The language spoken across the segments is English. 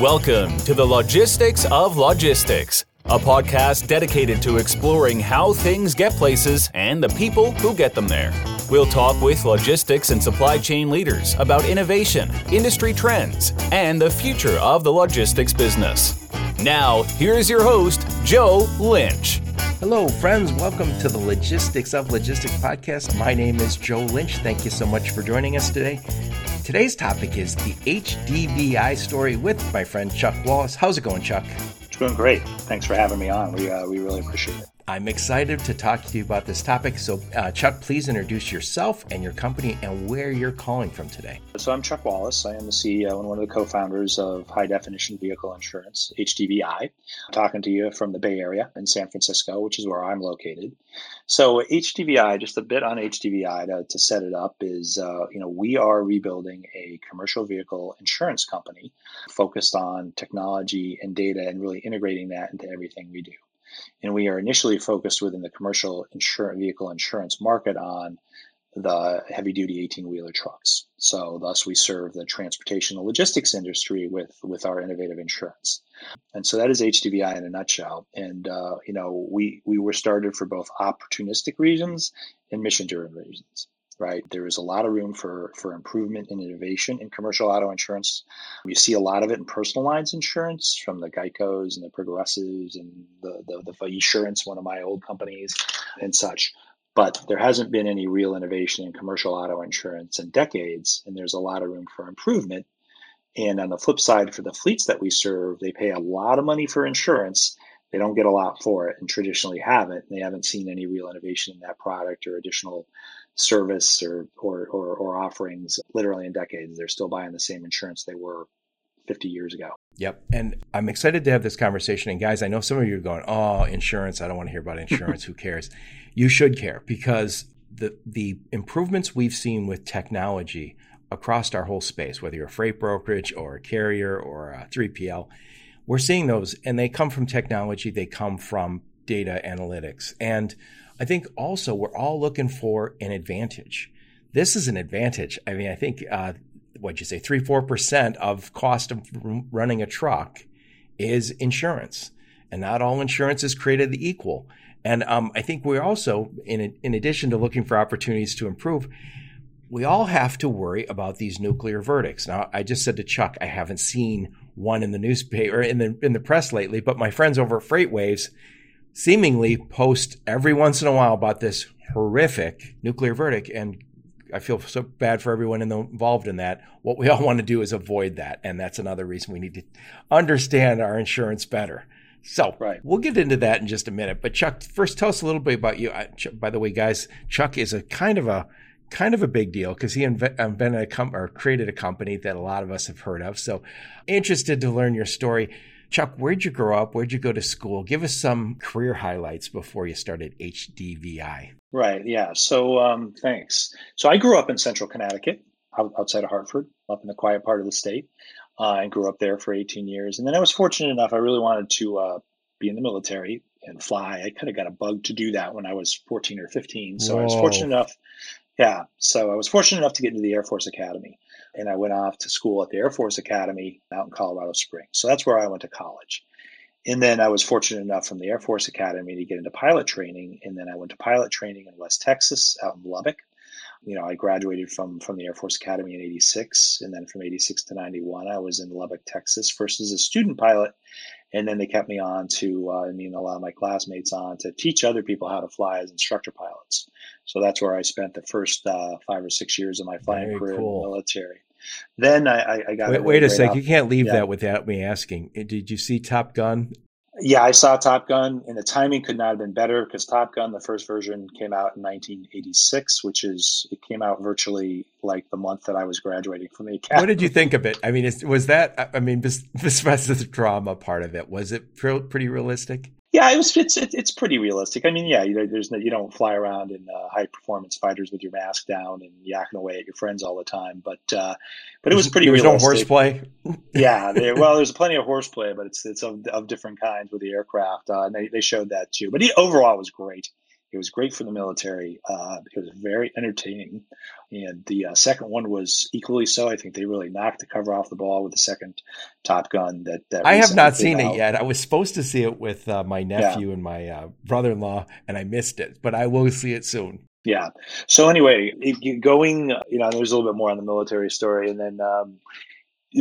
Welcome to the Logistics of Logistics, a podcast dedicated to exploring how things get places and the people who get them there. We'll talk with logistics and supply chain leaders about innovation, industry trends, and the future of the logistics business. Now, here's your host, Joe Lynch. Hello, friends. Welcome to the Logistics of Logistics podcast. My name is Joe Lynch. Thank you so much for joining us today. Today's topic is the HDVI story with my friend Chuck Wallace. How's it going, Chuck? It's going great. Thanks for having me on. We, uh, we really appreciate it. I'm excited to talk to you about this topic. So, uh, Chuck, please introduce yourself and your company and where you're calling from today. So, I'm Chuck Wallace. I am the CEO and one of the co founders of High Definition Vehicle Insurance, HDVI. I'm talking to you from the Bay Area in San Francisco, which is where I'm located. So, HDVI, just a bit on HDVI to, to set it up, is uh, you know, we are rebuilding a commercial vehicle insurance company focused on technology and data and really integrating that into everything we do. And we are initially focused within the commercial insurance vehicle insurance market on the heavy duty 18 wheeler trucks. So thus we serve the transportation and logistics industry with, with our innovative insurance. And so that is HDVI in a nutshell. And, uh, you know, we, we were started for both opportunistic reasons and mission driven reasons right? There is a lot of room for, for improvement and innovation in commercial auto insurance. We see a lot of it in personal lines insurance from the Geicos and the Progressives and the, the, the Esurance, one of my old companies, and such. But there hasn't been any real innovation in commercial auto insurance in decades, and there's a lot of room for improvement. And on the flip side, for the fleets that we serve, they pay a lot of money for insurance. They don't get a lot for it and traditionally haven't. They haven't seen any real innovation in that product or additional service or, or, or, or offerings literally in decades. They're still buying the same insurance they were 50 years ago. Yep. And I'm excited to have this conversation. And guys, I know some of you are going, oh, insurance. I don't want to hear about insurance. Who cares? You should care because the, the improvements we've seen with technology across our whole space, whether you're a freight brokerage or a carrier or a 3PL, we're seeing those and they come from technology. They come from data analytics. And I think also we're all looking for an advantage. This is an advantage. I mean, I think uh, what'd you say, three four percent of cost of running a truck is insurance, and not all insurance is created equal. And um, I think we're also, in in addition to looking for opportunities to improve, we all have to worry about these nuclear verdicts. Now, I just said to Chuck, I haven't seen one in the newspaper in the in the press lately, but my friends over at FreightWaves seemingly post every once in a while about this horrific nuclear verdict. And I feel so bad for everyone in the, involved in that. What we all want to do is avoid that. And that's another reason we need to understand our insurance better. So right. we'll get into that in just a minute. But Chuck, first tell us a little bit about you. By the way, guys, Chuck is a kind of a kind of a big deal because he invented a com- or created a company that a lot of us have heard of. So interested to learn your story. Chuck, where'd you grow up? Where'd you go to school? Give us some career highlights before you started HDVI. Right. Yeah. So um, thanks. So I grew up in central Connecticut, outside of Hartford, up in the quiet part of the state. Uh, and grew up there for 18 years. And then I was fortunate enough, I really wanted to uh, be in the military and fly. I kind of got a bug to do that when I was 14 or 15. So Whoa. I was fortunate enough. Yeah. So I was fortunate enough to get into the Air Force Academy and I went off to school at the Air Force Academy out in Colorado Springs. So that's where I went to college. And then I was fortunate enough from the Air Force Academy to get into pilot training. And then I went to pilot training in West Texas out in Lubbock. You know, I graduated from from the Air Force Academy in 86. And then from 86 to 91, I was in Lubbock, Texas, first as a student pilot. And then they kept me on to, uh, I mean, a lot of my classmates on to teach other people how to fly as instructor pilots. So that's where I spent the first uh, five or six years of my flying Very career cool. in the military. Then I, I got. Wait, wait a sec. You can't leave yeah. that without me asking. Eh, did you see Top Gun? Yeah, I saw Top Gun, and the timing could not have been better because Top Gun, the first version, came out in 1986, which is it came out virtually like the month that I was graduating from the academy. What did you think of it? I mean, was that? I mean, besides the drama part of it, was it pretty realistic? Yeah, it was. It's it's pretty realistic. I mean, yeah, you there's no, you don't fly around in uh, high performance fighters with your mask down and yakking away at your friends all the time. But uh, but it was pretty. There was realistic. no horseplay. yeah, they, well, there's plenty of horseplay, but it's it's of, of different kinds with the aircraft. Uh, and they, they showed that too. But he, overall, was great. It was great for the military. Uh, it was very entertaining. And the uh, second one was equally so. I think they really knocked the cover off the ball with the second Top Gun. That, that I have not seen out. it yet. I was supposed to see it with uh, my nephew yeah. and my uh, brother-in-law, and I missed it. But I will see it soon. Yeah. So anyway, going, you know, there's a little bit more on the military story, and then um,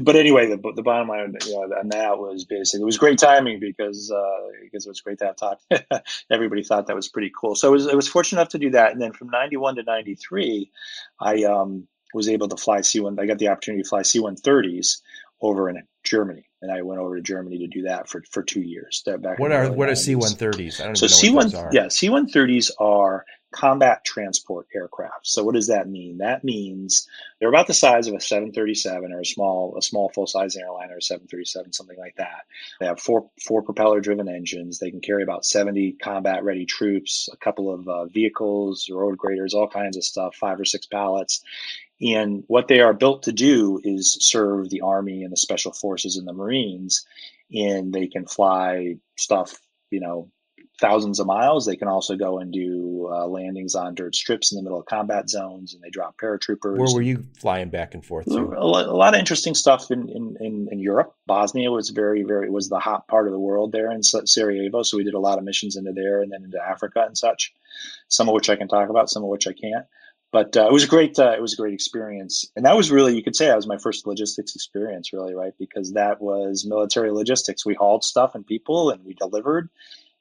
but anyway, the, the bottom line you know, on that was basically it was great timing because uh, because it was great to have talk. Everybody thought that was pretty cool. So it was, it was fortunate enough to do that. And then from 91 to 93, I um, was able to fly C1. I got the opportunity to fly C-130s over in Germany, and I went over to Germany to do that for, for two years. That back what are what 90s. are C-130s? I don't know. so C1 yeah C-130s are combat transport aircraft. So what does that mean? That means they're about the size of a 737 or a small a small full size airliner, a 737, something like that. They have four four propeller driven engines. They can carry about 70 combat ready troops, a couple of uh, vehicles, road graders, all kinds of stuff, five or six pallets. And what they are built to do is serve the Army and the Special Forces and the Marines. And they can fly stuff, you know, thousands of miles. They can also go and do uh, landings on dirt strips in the middle of combat zones, and they drop paratroopers. Where were you flying back and forth? To? A, lot of interesting stuff in, in, in, in, Europe. Bosnia was very very was the hot part of the world there in Sarajevo, so we did a lot of missions into there and then into Africa and such. Some of which I can talk about, some of which I can't. But uh, it was a great uh, it was a great experience, and that was really you could say that was my first logistics experience, really, right? Because that was military logistics. We hauled stuff and people, and we delivered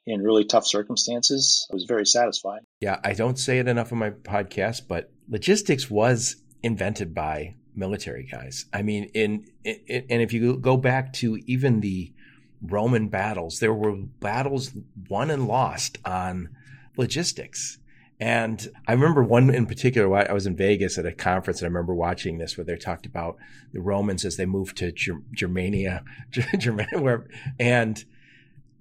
in really tough circumstances. Was very satisfying. Yeah, I don't say it enough on my podcast, but logistics was invented by military guys. I mean, in, in and if you go back to even the Roman battles, there were battles won and lost on logistics. And I remember one in particular, I was in Vegas at a conference and I remember watching this where they talked about the Romans as they moved to Germania, Germania, where, and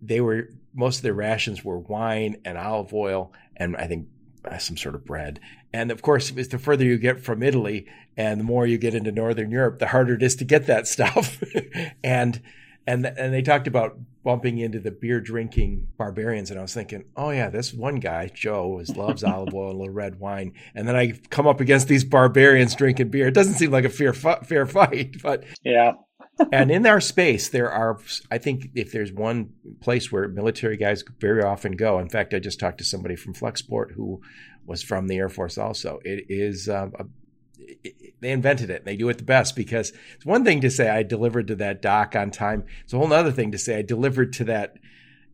they were most of their rations were wine and olive oil and I think uh, some sort of bread. And of course, the further you get from Italy and the more you get into Northern Europe, the harder it is to get that stuff. and and and they talked about bumping into the beer drinking barbarians, and I was thinking, oh yeah, this one guy Joe is, loves olive oil and a little red wine, and then I come up against these barbarians drinking beer. It doesn't seem like a fair fair fight, but yeah, and in our space, there are, I think, if there's one place where military guys very often go. In fact, I just talked to somebody from Flexport who was from the Air Force also. It is, um, a, it, they invented it. They do it the best because it's one thing to say I delivered to that dock on time. It's a whole other thing to say I delivered to that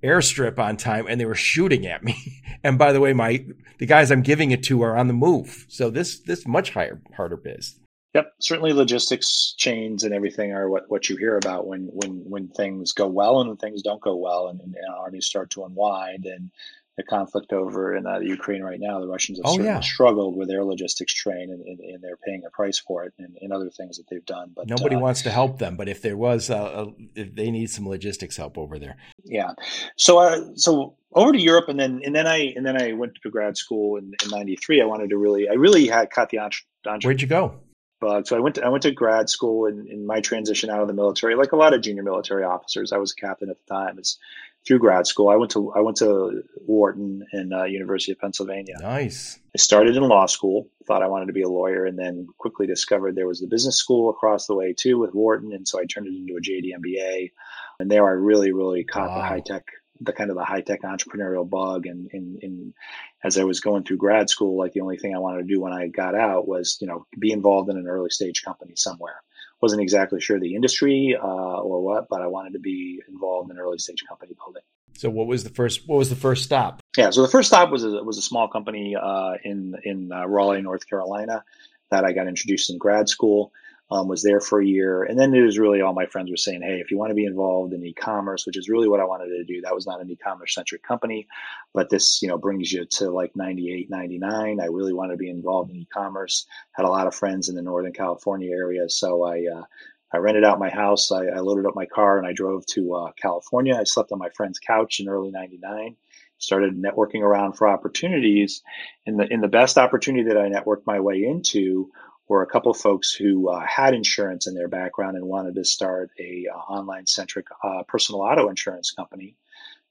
airstrip on time and they were shooting at me. And by the way, my the guys I'm giving it to are on the move. So this this much higher harder biz. Yep, certainly logistics chains and everything are what, what you hear about when when when things go well and when things don't go well, and, and armies start to unwind and the conflict over in uh, Ukraine right now, the Russians have oh, certainly yeah. struggled with their logistics train, and, and, and, they're paying a price for it, and, and, other things that they've done. But nobody uh, wants to help them. But if there was, a, if they need some logistics help over there, yeah. So, uh, so over to Europe, and then and then I and then I went to grad school in '93. I wanted to really, I really had caught the entre- Where'd you go? Bug. So I went to, I went to grad school in, in my transition out of the military, like a lot of junior military officers. I was a captain at the time. It's through grad school. I went to I went to Wharton and uh, University of Pennsylvania. Nice. I started in law school. Thought I wanted to be a lawyer, and then quickly discovered there was the business school across the way too with Wharton, and so I turned it into a JD MBA. And there I really really caught wow. the high tech the kind of the high tech entrepreneurial bug. And, in as I was going through grad school, like the only thing I wanted to do when I got out was, you know, be involved in an early stage company somewhere. Wasn't exactly sure the industry uh, or what, but I wanted to be involved in early stage company building. So what was the first? What was the first stop? Yeah, so the first stop was a, was a small company uh, in in uh, Raleigh, North Carolina, that I got introduced in grad school um, was there for a year. And then it was really all my friends were saying, hey, if you want to be involved in e-commerce, which is really what I wanted to do, that was not an e-commerce centric company, but this, you know, brings you to like 98, 99. I really wanted to be involved in e-commerce, had a lot of friends in the Northern California area. So I, uh, I rented out my house. I, I, loaded up my car and I drove to uh, California. I slept on my friend's couch in early 99 started networking around for opportunities. And the, in the best opportunity that I networked my way into were a couple of folks who uh, had insurance in their background and wanted to start a uh, online centric uh, personal auto insurance company.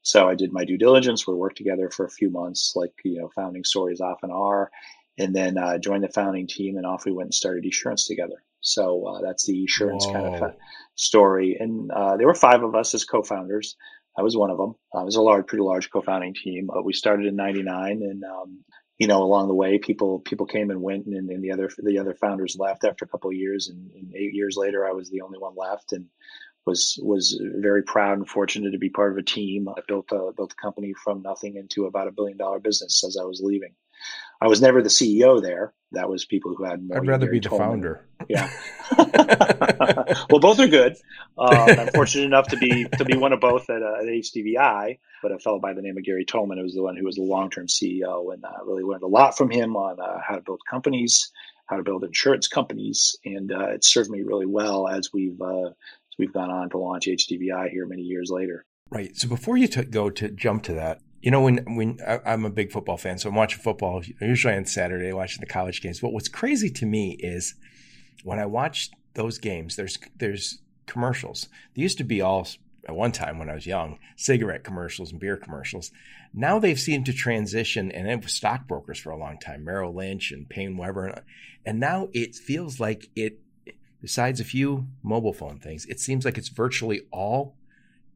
So I did my due diligence. We worked together for a few months, like you know, founding stories often are, and then uh, joined the founding team, and off we went and started Esurance together. So uh, that's the Esurance Whoa. kind of story. And uh, there were five of us as co-founders. I was one of them. Uh, it was a large, pretty large co-founding team. But we started in '99, and um, you know, along the way, people people came and went, and, and the other the other founders left after a couple of years. And, and, eight years later, I was the only one left, and was was very proud and fortunate to be part of a team. I built a built a company from nothing into about a billion dollar business as I was leaving. I was never the CEO there. That was people who had more. I'd rather be the founder. Yeah. well, both are good. Um, I'm fortunate enough to be to be one of both at, uh, at HDVI, but a fellow by the name of Gary Tolman who was the one who was the long term CEO, and uh, really learned a lot from him on uh, how to build companies, how to build insurance companies, and uh, it served me really well as we've uh, as we've gone on to launch HDVI here many years later. Right. So before you t- go to jump to that, you know, when when I, am a big football fan, so I'm watching football usually on Saturday, watching the college games. But what's crazy to me is when I watch those games, there's there's commercials. They used to be all at one time when I was young, cigarette commercials and beer commercials. Now they've seemed to transition, and it was stockbrokers for a long time, Merrill Lynch and PaineWebber, and now it feels like it. Besides a few mobile phone things, it seems like it's virtually all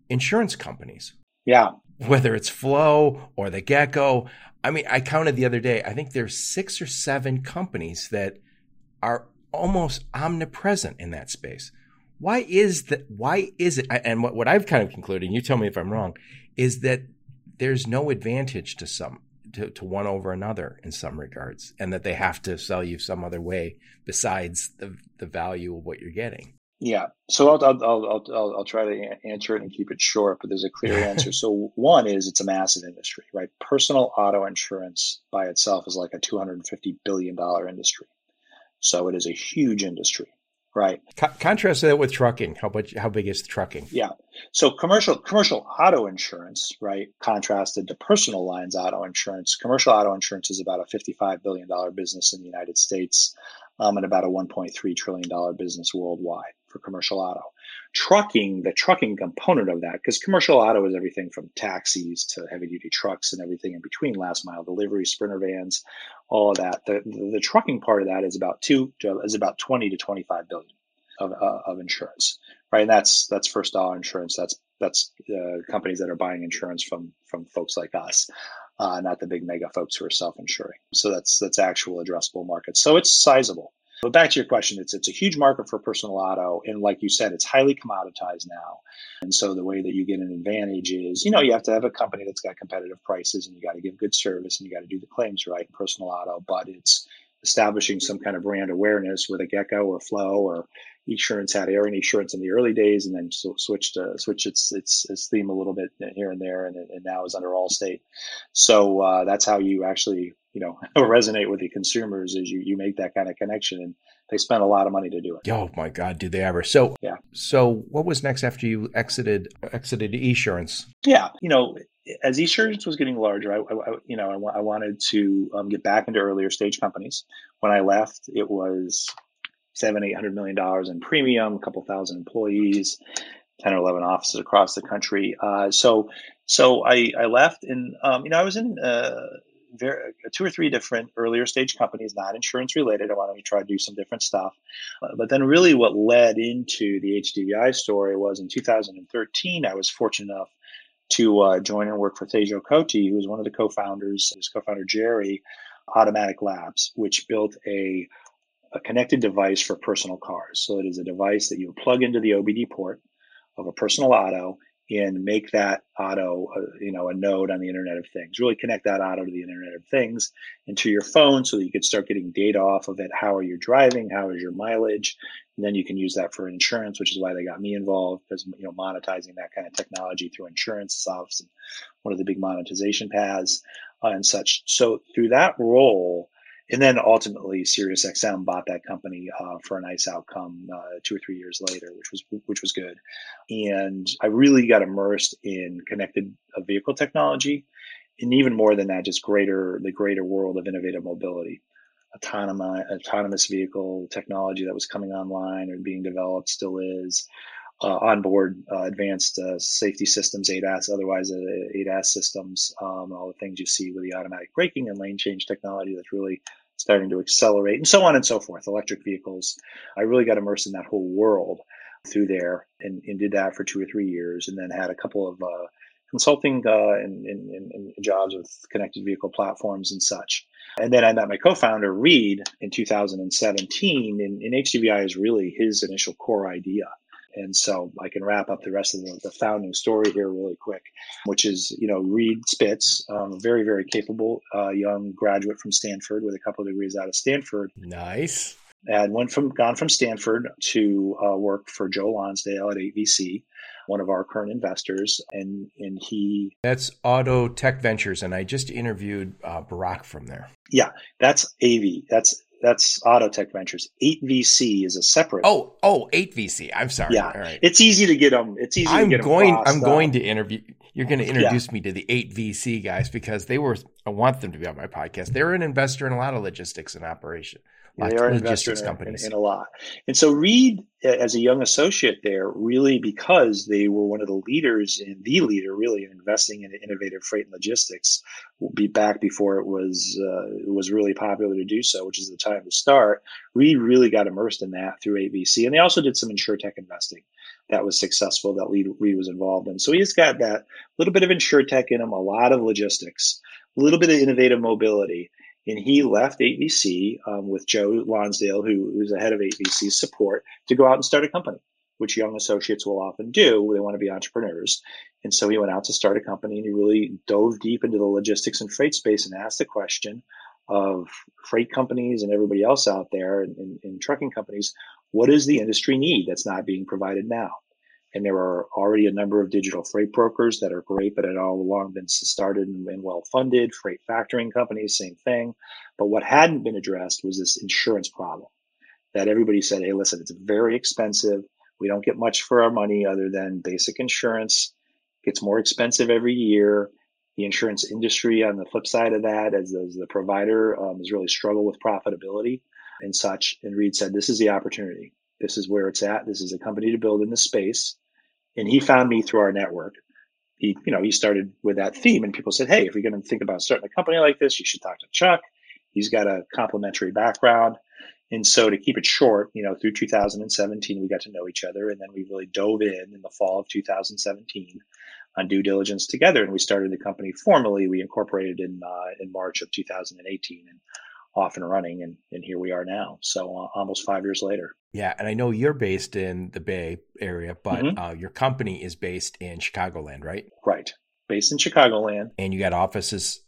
insurance companies. Yeah, whether it's Flo or the Gecko. I mean, I counted the other day, I think there's six or seven companies that are almost omnipresent in that space. Why is that? Why is it? And what, what I've kind of concluded, and you tell me if I'm wrong, is that there's no advantage to some to, to one over another in some regards, and that they have to sell you some other way besides the the value of what you're getting. Yeah. So I'll, I'll, I'll, I'll, I'll try to answer it and keep it short, but there's a clear answer. So one is it's a massive industry, right? Personal auto insurance by itself is like a $250 billion industry. So it is a huge industry, right? Co- contrast that with trucking. How much, how big is trucking? Yeah. So commercial, commercial auto insurance, right? Contrasted to personal lines auto insurance. Commercial auto insurance is about a $55 billion business in the United States um, and about a $1.3 trillion business worldwide for commercial auto. Trucking, the trucking component of that, because commercial auto is everything from taxis to heavy duty trucks and everything in between, last mile delivery, sprinter vans, all of that. The, the, the trucking part of that is about two is about 20 to 25 billion of, uh, of insurance, right? And that's that's first dollar insurance. That's that's uh, companies that are buying insurance from from folks like us. Uh, not the big mega folks who are self-insuring. So that's that's actual addressable market. So it's sizable. But back to your question, it's it's a huge market for personal auto, and like you said, it's highly commoditized now. And so the way that you get an advantage is, you know, you have to have a company that's got competitive prices, and you got to give good service, and you got to do the claims right in personal auto. But it's establishing some kind of brand awareness with a Gecko or Flo or Esurance had Erin Esurance in the early days, and then so switched to switch its its its theme a little bit here and there, and, and now is under Allstate. So uh, that's how you actually you know resonate with the consumers is you you make that kind of connection, and they spend a lot of money to do it. Oh my God, did they ever? So yeah. So what was next after you exited exited Esurance? Yeah, you know, as Esurance was getting larger, I, I you know I, I wanted to um, get back into earlier stage companies. When I left, it was seven, eight hundred million dollars in premium, a couple thousand employees, ten or eleven offices across the country. Uh, so, so I, I left, and um, you know, I was in uh, very, two or three different earlier stage companies, not insurance related. I wanted to try to do some different stuff, uh, but then really, what led into the HDVI story was in 2013. I was fortunate enough to uh, join and work for Thejo Kote, who was one of the co-founders, his co-founder Jerry, Automatic Labs, which built a a connected device for personal cars. So it is a device that you plug into the OBD port of a personal auto and make that auto, uh, you know, a node on the Internet of Things. Really connect that auto to the Internet of Things and to your phone so that you could start getting data off of it. How are you driving? How is your mileage? And then you can use that for insurance, which is why they got me involved because you know monetizing that kind of technology through insurance solves one of the big monetization paths uh, and such. So through that role, and then ultimately SiriusXM bought that company uh, for a nice outcome uh, two or three years later, which was which was good. And I really got immersed in connected uh, vehicle technology, and even more than that, just greater the greater world of innovative mobility, autonomous autonomous vehicle technology that was coming online or being developed still is. Uh, onboard uh, advanced uh, safety systems, ADAS, otherwise uh, ADAS systems, um, all the things you see with the automatic braking and lane change technology that's really starting to accelerate, and so on and so forth. Electric vehicles. I really got immersed in that whole world through there and, and did that for two or three years, and then had a couple of uh, consulting uh, and, and, and, jobs with connected vehicle platforms and such. And then I met my co-founder Reed in 2017, and, and HDVI is really his initial core idea. And so I can wrap up the rest of the, the founding story here really quick, which is, you know, Reed Spitz, um, very, very capable uh, young graduate from Stanford with a couple of degrees out of Stanford. Nice. And went from gone from Stanford to uh, work for Joe Lonsdale at 8VC, one of our current investors, and and he that's Autotech Ventures, and I just interviewed uh, Barack from there. Yeah, that's AV. That's that's Autotech Ventures. 8VC is a separate. Oh, oh, 8VC. I'm sorry. Yeah, All right. it's easy to get them. It's easy. I'm going. I'm going to interview. You're going to introduce yeah. me to the 8VC guys because they were. I want them to be on my podcast. They're an investor in a lot of logistics and operation they are logistics in, companies in, in, a lot. And so Reed, as a young associate there, really because they were one of the leaders and the leader really in investing in innovative freight and logistics, will be back before it was uh, it was really popular to do so, which is the time to start. Reed really got immersed in that through 8VC, and they also did some insurtech investing that was successful that Reed was involved in. So he's got that little bit of insurtech in him, a lot of logistics, a little bit of innovative mobility and he left 8VC um, with Joe Lonsdale, who, who's the head of 8VC's support, to go out and start a company, which young associates will often do. They want to be entrepreneurs. And so he went out to start a company and he really dove deep into the logistics and freight space and asked the question of freight companies and everybody else out there and trucking companies, what does the industry need that's not being provided now? And there are already a number of digital freight brokers that are great, but had all along been started and, and well funded. Freight factoring companies, same thing. But what hadn't been addressed was this insurance problem that everybody said, hey, listen, it's very expensive. We don't get much for our money other than basic insurance. It gets more expensive every year. The insurance industry, on the flip side of that, as, as the provider, um, has really struggled with profitability and such. And Reed said, this is the opportunity. This is where it's at. This is a company to build in the space and he found me through our network. He, you know, he started with that theme, and people said, "Hey, if you're going to think about starting a company like this, you should talk to Chuck. He's got a complementary background." And so, to keep it short, you know, through 2017, we got to know each other, and then we really dove in in the fall of 2017 on due diligence together, and we started the company formally. We incorporated in uh, in March of 2018, and off and running, and, and here we are now. So uh, almost five years later. Yeah, and I know you're based in the Bay Area, but mm-hmm. uh, your company is based in Chicagoland, right? Right, based in Chicagoland. And you got offices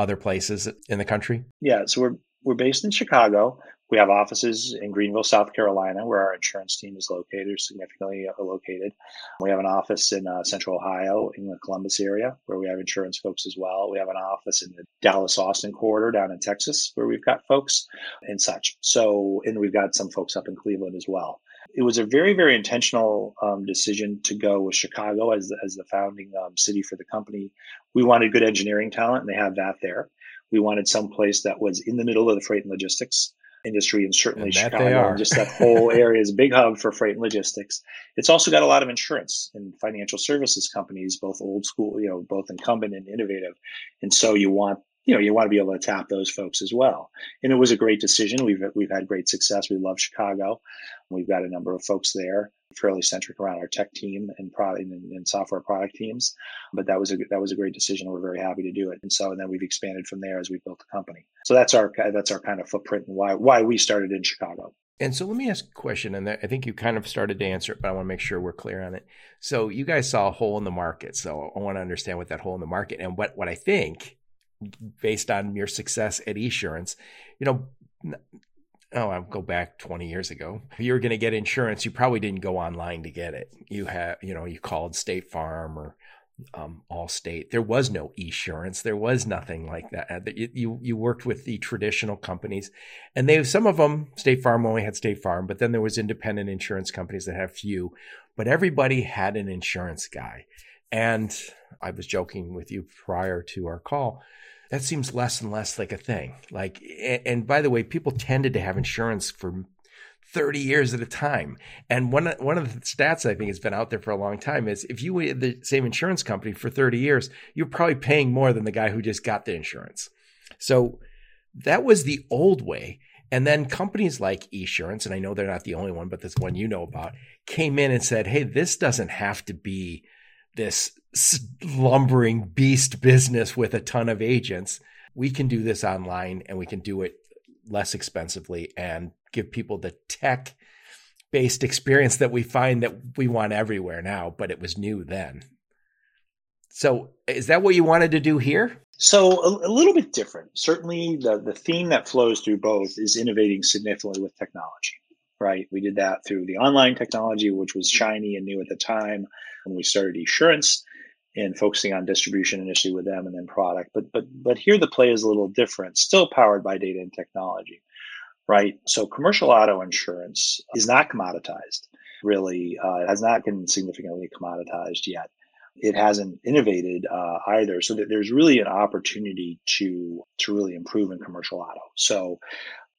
other places in the country? Yeah, so we're we're based in Chicago. We have offices in Greenville, South Carolina, where our insurance team is located, significantly uh, located. We have an office in uh, Central Ohio, in the Columbus area, where we have insurance folks as well. We have an office in the Dallas Austin corridor down in Texas, where we've got folks and such. So, and we've got some folks up in Cleveland as well. It was a very, very intentional um, decision to go with Chicago as as the founding um, city for the company. We wanted good engineering talent, and they have that there. We wanted some place that was in the middle of the freight and logistics industry and certainly and Chicago. And just that whole area is a big hub for freight and logistics. It's also got a lot of insurance and financial services companies, both old school, you know, both incumbent and innovative. And so you want you know you want to be able to tap those folks as well. And it was a great decision. We've we've had great success. We love Chicago. We've got a number of folks there, fairly centric around our tech team and product and, and, software product teams. But that was a that was a great decision. We're very happy to do it. And so and then we've expanded from there as we built the company. So that's our that's our kind of footprint and why why we started in Chicago. And so let me ask a question, and I think you kind of started to answer it, but I want to make sure we're clear on it. So you guys saw a hole in the market. So I want to understand what that hole in the market and what what I think based on your success at Esurance, you know, oh, I'll go back 20 years ago. If you were going to get insurance, you probably didn't go online to get it. You have, you know, you called State Farm or um, Allstate. There was no Esurance. There was nothing like that. You, you, you worked with the traditional companies, and they some of them State Farm only had State Farm, but then there was independent insurance companies that had few. But everybody had an insurance guy, and I was joking with you prior to our call that seems less and less like a thing. Like, and by the way, people tended to have insurance for 30 years at a time. And one, one of the stats I think has been out there for a long time is if you were the same insurance company for 30 years, you're probably paying more than the guy who just got the insurance. So that was the old way. And then companies like Esurance, and I know they're not the only one, but this one you know about, came in and said, Hey, this doesn't have to be this lumbering beast business with a ton of agents. We can do this online and we can do it less expensively and give people the tech based experience that we find that we want everywhere now, but it was new then. So, is that what you wanted to do here? So, a, a, little bit different. Certainly, the, the theme that flows through both is innovating significantly with technology, right? We did that through the online technology, which was shiny and new at the time when we started Esurance and focusing on distribution initially with them and then product. But but but here the play is a little different, still powered by data and technology, right? So commercial auto insurance is not commoditized, really. Uh, it has not been significantly commoditized yet. It hasn't innovated uh, either, so that there's really an opportunity to to really improve in commercial auto. So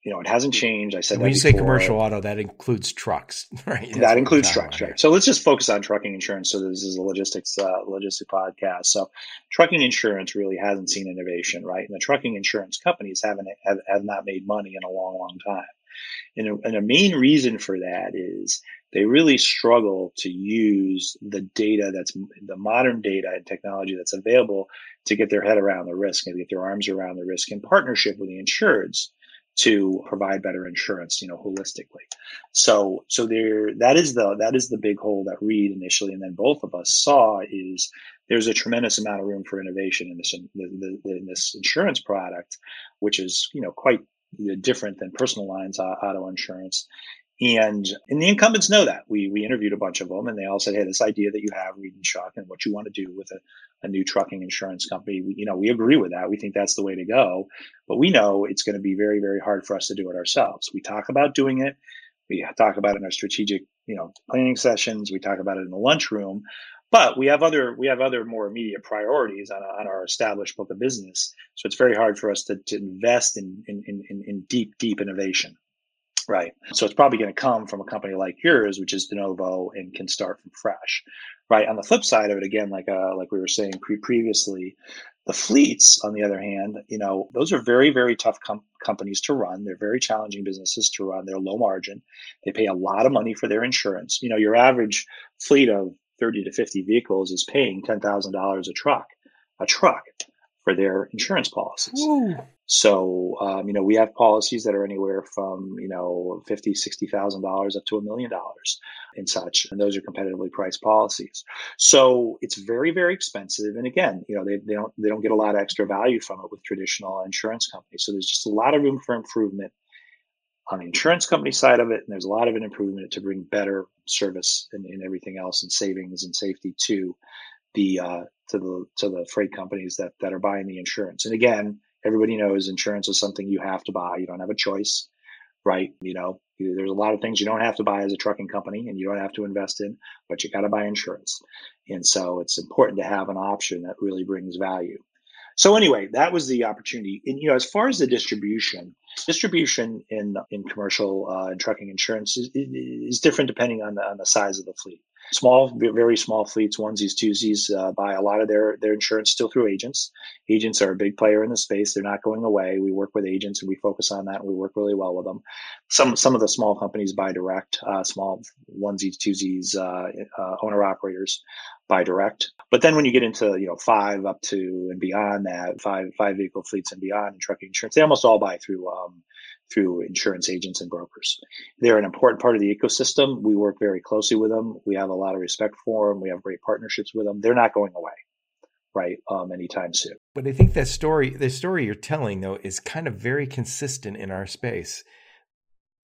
you know, it hasn't changed. I said when you say commercial auto, that includes trucks, right? That's that includes trucks, right? So let's just focus on trucking insurance. So this is a logistics uh, logistic podcast. So trucking insurance really hasn't seen innovation, right? And the trucking insurance companies haven't have, have not made money in a long, long time. And a, and a main reason for that is they really struggle to use the data that's the modern data and technology that's available to get their head around the risk and get their arms around the risk in partnership with the insureds to provide better insurance, you know, holistically. So, so there, that is the, that is the big hole that Reed initially, and then both of us saw is there's a tremendous amount of room for innovation in this, in, in this insurance product, which is, you know, quite uh, different than personal lines auto insurance. And, and the incumbents know that. We, we interviewed a bunch of them and they all said, Hey, this idea that you have, Reed and Chuck, and what you want to do with a, a new trucking insurance company, we, you know, we agree with that. We think that's the way to go. But we know it's going to be very, very hard for us to do it ourselves. We talk about doing it. We talk about it in our strategic, you know, planning sessions. We talk about it in the lunchroom. But we have other we have other more immediate priorities on, on our established book of business. So it's very hard for us to, to invest in, in, in, in deep, deep innovation. Right. So it's probably going to come from a company like yours, which is de novo and can start from fresh. Right. On the flip side of it, again, like uh, like we were saying pre- previously, the fleets, on the other hand, you know, those are very, very tough com- companies to run. They're very challenging businesses to run. They're low margin. They pay a lot of money for their insurance. You know, your average fleet of 30 to 50 vehicles is paying $10,000 a truck, a truck for their insurance policies. Ooh. So, um, you know, we have policies that are anywhere from, you know, fifty, sixty thousand dollars up to a million dollars and such. And those are competitively priced policies. So it's very, very expensive. And again, you know, they, they don't they don't get a lot of extra value from it with traditional insurance companies. So there's just a lot of room for improvement on the insurance company side of it. And there's a lot of an improvement to bring better service and, and everything else and savings and safety to the uh, to the to the freight companies that that are buying the insurance. And again, everybody knows insurance is something you have to buy. You don't have a choice, right? You know, there's a lot of things you don't have to buy as a trucking company and you don't have to invest in, but you got to buy insurance. And so it's important to have an option that really brings value. So anyway, that was the opportunity. And you know, as far as the distribution, distribution in in commercial uh, and trucking insurance is, is different depending on the on the size of the fleet small, very small fleets, onesies, twosies, uh, buy a lot of their their insurance still through agents. Agents are a big player in the space; they're not going away. We work with agents and we focus on that, and we work really well with them. Some some of the small companies buy direct, uh, small onesies, twosies, uh, uh owner operators buy direct. But then when you get into you know five up to and beyond that, five five vehicle fleets and beyond, and trucking insurance, they almost all buy through um, through insurance agents and brokers. They're an important part of the ecosystem. We work very closely with them. We have a lot of respect for them. We have great partnerships with them. They're not going away, right, um, anytime soon. But I think that story, the story you're telling, though, is kind of very consistent in our space.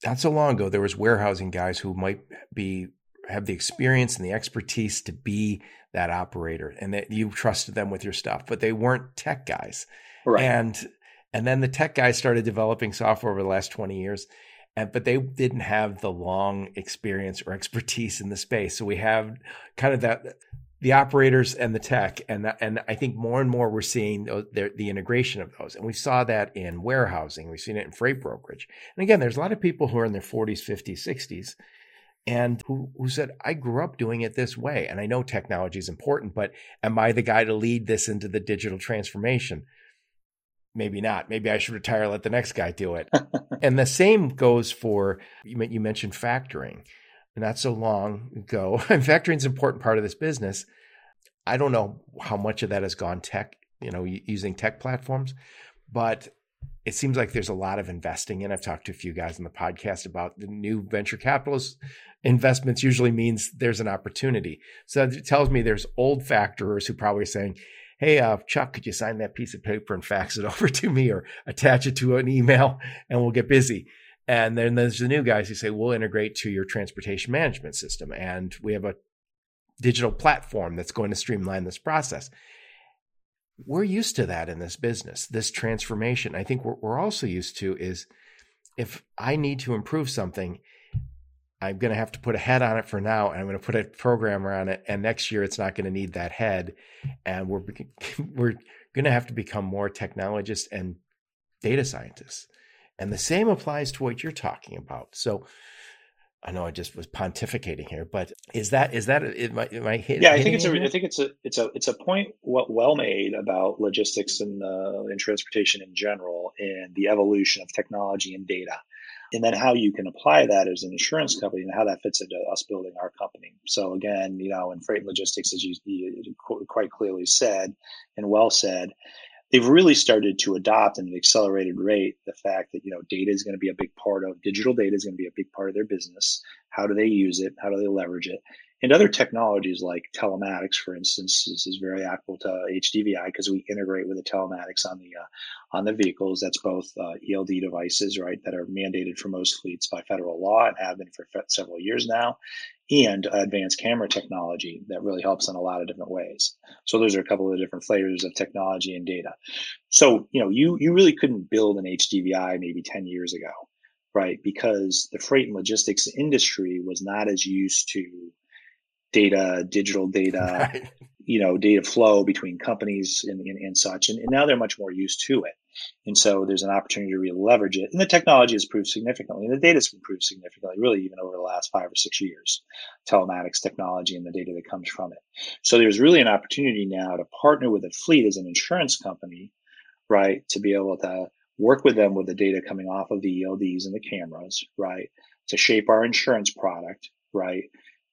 Not so long ago, there was warehousing guys who might be have the experience and the expertise to be that operator, and that you trusted them with your stuff, but they weren't tech guys. Right. And and then the tech guys started developing software over the last 20 years. And, but they didn't have the long experience or expertise in the space. So we have kind of that the operators and the tech, and and I think more and more we're seeing the, the integration of those, and we saw that in warehousing, we've seen it in freight brokerage, and again, there's a lot of people who are in their 40s, 50s, 60s, and who who said, "I grew up doing it this way, and I know technology is important, but am I the guy to lead this into the digital transformation?" Maybe not. Maybe I should retire, let the next guy do it. and the same goes for you. Mentioned factoring not so long ago. And factoring is an important part of this business. I don't know how much of that has gone tech, you know, using tech platforms, but it seems like there's a lot of investing in. I've talked to a few guys in the podcast about the new venture capitalist investments usually means there's an opportunity. So it tells me there's old factorers who probably are saying, Hey, uh, Chuck, could you sign that piece of paper and fax it over to me or attach it to an email and we'll get busy. And then there's the new guys who say, we'll integrate to your transportation management system. And we have a digital platform that's going to streamline this process. We're used to that in this business, this transformation. I think what we're also used to is if I need to improve something, I'm going to have to put a head on it for now, and I'm going to put a programmer on it. And next year, it's not going to need that head, and we're we're going to have to become more technologists and data scientists. And the same applies to what you're talking about. So I know I just was pontificating here, but is that is that am I, am I hit, Yeah, I think it's a I think it's a it's a it's a point well made about logistics and uh, and transportation in general, and the evolution of technology and data, and then how you can apply that as an insurance company and how that fits into us building our company. So again, you know, in freight and logistics, as you, you quite clearly said and well said, they've really started to adopt at an accelerated rate the fact that you know data is going to be a big part of digital data is going to be a big part of their business. How do they use it? How do they leverage it and other technologies like telematics for instance is, is very applicable to hdvi because we integrate with the telematics on the uh, on the vehicles that's both uh, eld devices right that are mandated for most fleets by federal law and have been for several years now and advanced camera technology that really helps in a lot of different ways. So those are a couple of the different flavors of technology and data. So, you know, you you really couldn't build an HDVI maybe 10 years ago, right? Because the freight and logistics industry was not as used to data, digital data, right. you know, data flow between companies and, and, and such. And, and now they're much more used to it. And so there's an opportunity to really leverage it. And the technology has improved significantly, and the data has improved significantly, really, even over the last five or six years, telematics technology and the data that comes from it. So there's really an opportunity now to partner with a fleet as an insurance company, right, to be able to work with them with the data coming off of the ELDs and the cameras, right, to shape our insurance product, right,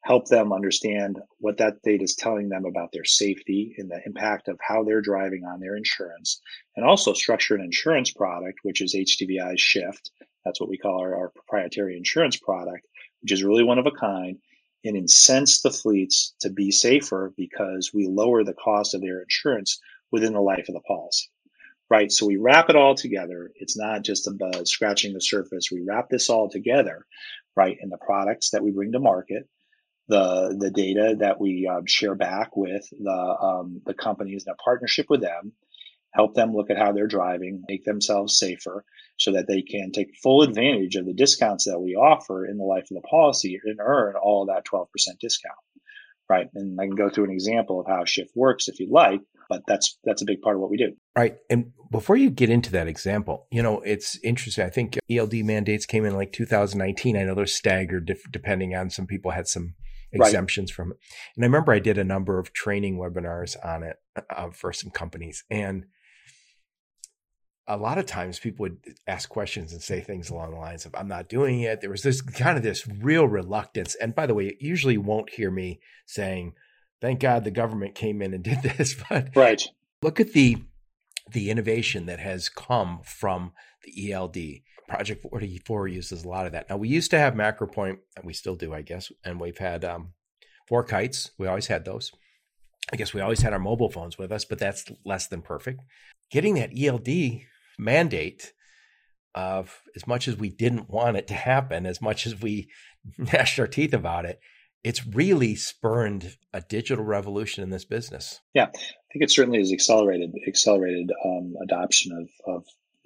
help them understand what that data is telling them about their safety and the impact of how they're driving on their insurance, and also structure an insurance product, which is HDVI Shift. That's what we call our, our proprietary insurance product, which is really one of a kind and incents the fleets to be safer because we lower the cost of their insurance within the life of the policy. Right. So we wrap it all together. It's not just about scratching the surface. We wrap this all together, right, in the products that we bring to market the the data that we um, share back with the um, the companies in a partnership with them, help them look at how they're driving, make themselves safer, so that they can take full advantage of the discounts that we offer in the life of the policy and earn all that 12% discount. Right. And I can go through an example of how Shift works if you'd like, but that's that's a big part of what we do. Right. And before you get into that example, you know, it's interesting. I think ELD mandates came in like 2019. I know they're staggered depending on some people had some exemptions right. from it. And I remember I did a number of training webinars on it uh, for some companies. And a lot of times people would ask questions and say things along the lines of, I'm not doing it. There was this kind of this real reluctance. And by the way, you usually won't hear me saying, thank God the government came in and did this. But right. look at the the innovation that has come from the ELD. Project 44 uses a lot of that. Now we used to have MacroPoint, and we still do, I guess, and we've had um, kites. We always had those. I guess we always had our mobile phones with us, but that's less than perfect. Getting that ELD mandate of as much as we didn't want it to happen, as much as we gnashed our teeth about it, it's really spurned a digital revolution in this business. Yeah, I think it certainly has accelerated accelerated um, adoption of, of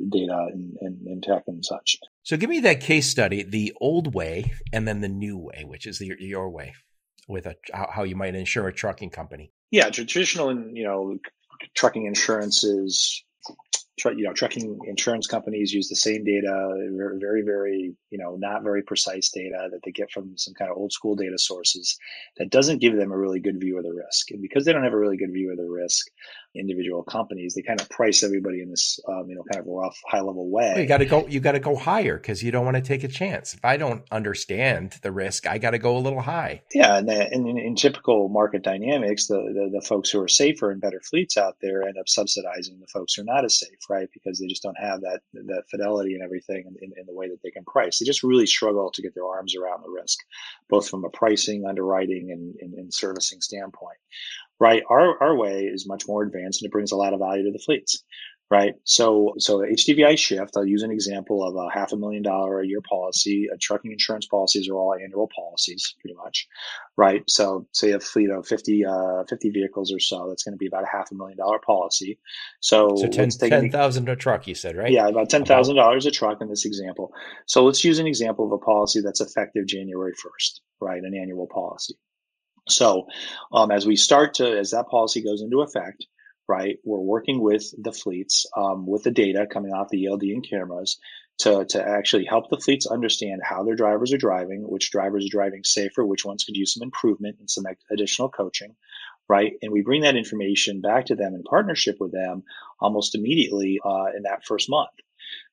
data and, and, and, tech and such. So give me that case study, the old way and then the new way, which is the, your way with a how you might insure a trucking company. Yeah, traditional, you know, trucking insurance is you know, trucking insurance companies use the same data, very, very, you know, not very precise data that they get from some kind of old school data sources that doesn't give them a really good view of the risk. And because they don't have a really good view of the risk, individual companies, they kind of price everybody in this, um, you know, kind of rough, high level way. Well, you got to go, you got to go higher because you don't want to take a chance. If I don't understand the risk, I got to go a little high. Yeah, and, and in, in, typical market dynamics, the, the the folks who are safer and better fleets out there end up subsidizing the folks who are not as safe, right? Because they just don't have that that fidelity and everything in, in, in the way that they can price. They just really struggle to get their arms around the risk, both from a pricing, underwriting, and, and, and servicing standpoint right? Our, our way is much more advanced and it brings a lot of value to the fleets, right? So, so HDVI shift, I'll use an example of a half a million dollar a year policy. A trucking insurance policies are all annual policies, pretty much, right? So, say a fleet of 50, uh, 50 vehicles or so, that's going to be about a half a million dollar policy. So, so 10,000 10, a truck, you said, right? Yeah, about $10,000 a truck in this example. So, let's use an example of a policy that's effective January 1st, right? An annual policy. So, um, as we start to, as that policy goes into effect, right, we're working with the fleets, um, with the data coming off the ELD and cameras to, to actually help the fleets understand how their drivers are driving, which drivers are driving safer, which ones could use some improvement and some additional coaching, right? And we bring that information back to them in partnership with them almost immediately uh, in that first month.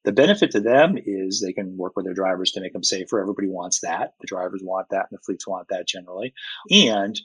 The benefit to them is they can work with their drivers to make them safer. Everybody wants that. The drivers want that and the fleets want that generally. And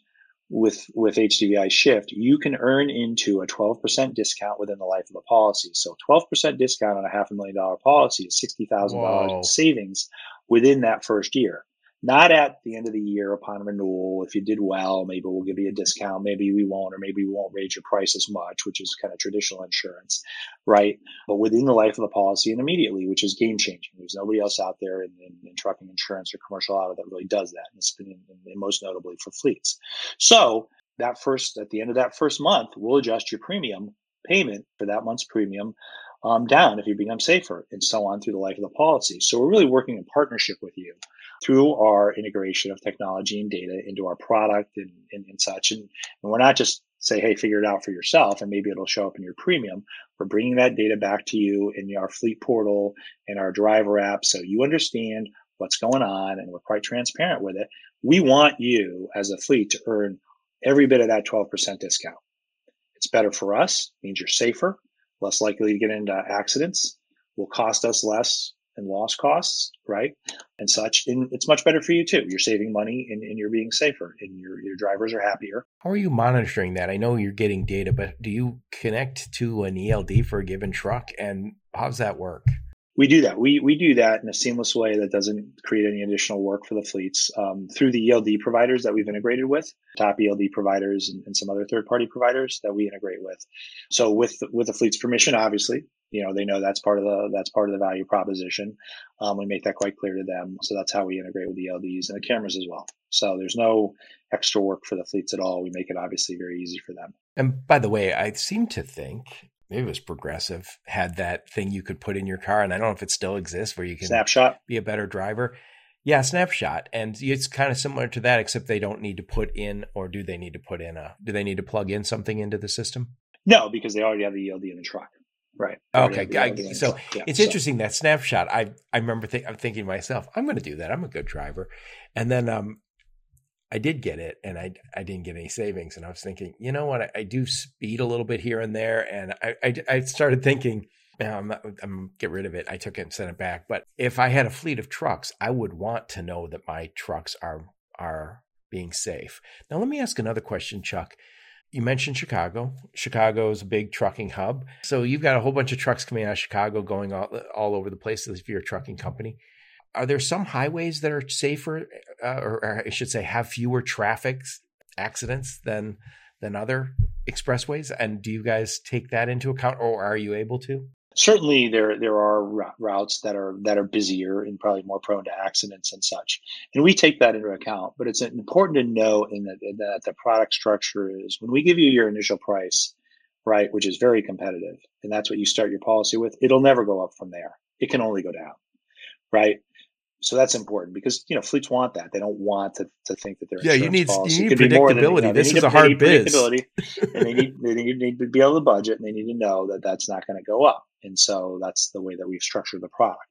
with with HDVI shift, you can earn into a 12% discount within the life of the policy. So 12% discount on a half a million dollar policy is $60,000 in savings within that first year. Not at the end of the year upon renewal. If you did well, maybe we'll give you a discount. Maybe we won't, or maybe we won't raise your price as much, which is kind of traditional insurance, right? But within the life of the policy and immediately, which is game changing. There's nobody else out there in, in, in, trucking insurance or commercial auto that really does that. And it's been in, most notably for fleets. So that first, at the end of that first month, we'll adjust your premium payment for that month's premium um, down if you become safer and so on through the life of the policy. So we're really working in partnership with you through our integration of technology and data into our product and, and, and such. And, and we're not just say, hey, figure it out for yourself and maybe it'll show up in your premium. We're bringing that data back to you in our fleet portal and our driver app so you understand what's going on and we're quite transparent with it. We want you as a fleet to earn every bit of that 12% discount. It's better for us, means you're safer, less likely to get into accidents, will cost us less and loss costs, right? And such. And it's much better for you too. You're saving money and, and, you're being safer and your, your drivers are happier. How are you monitoring that? I know you're getting data, but do you connect to an ELD for a given truck? And how's that work? We do that. We, we do that in a seamless way that doesn't create any additional work for the fleets um, through the ELD providers that we've integrated with, top ELD providers and, and some other third party providers that we integrate with. So with with the fleet's permission, obviously, you know they know that's part of the that's part of the value proposition. Um, we make that quite clear to them. So that's how we integrate with the ELDs and the cameras as well. So there's no extra work for the fleets at all. We make it obviously very easy for them. And by the way i seem to think maybe it was progressive had that thing you could put in your car and i don't know if it still exists where you can snapshot. be a better driver. Yeah snapshot. And it's kind of similar to that except they don't need to put in or do they need to put in a do they need to plug in something into the system? No because they already have the eld in the truck Right. Okay. I, so yeah, it's so. interesting that snapshot. I I remember th- I'm thinking to myself, I'm going to do that. I'm a good driver, and then um, I did get it, and I I didn't get any savings, and I was thinking, you know what? I, I do speed a little bit here and there, and I I, I started thinking. I'm, not, I'm get rid of it. I took it and sent it back. But if I had a fleet of trucks, I would want to know that my trucks are are being safe. Now, let me ask another question, Chuck you mentioned Chicago. Chicago is a big trucking hub. So you've got a whole bunch of trucks coming out of Chicago going all, all over the place if you're a trucking company. Are there some highways that are safer, uh, or, or, I should say, have fewer traffic accidents than than other expressways? And do you guys take that into account, or are you able to? Certainly there there are routes that are that are busier and probably more prone to accidents and such and we take that into account but it's important to know in that, that the product structure is when we give you your initial price right which is very competitive and that's what you start your policy with it'll never go up from there it can only go down right So that's important because you know fleets want that. They don't want to, to think that their yeah. You need you need predictability. Than, this is a hard biz. and they need they need, need to be able to budget, and they need to know that that's not going to go up. And so that's the way that we've structured the product.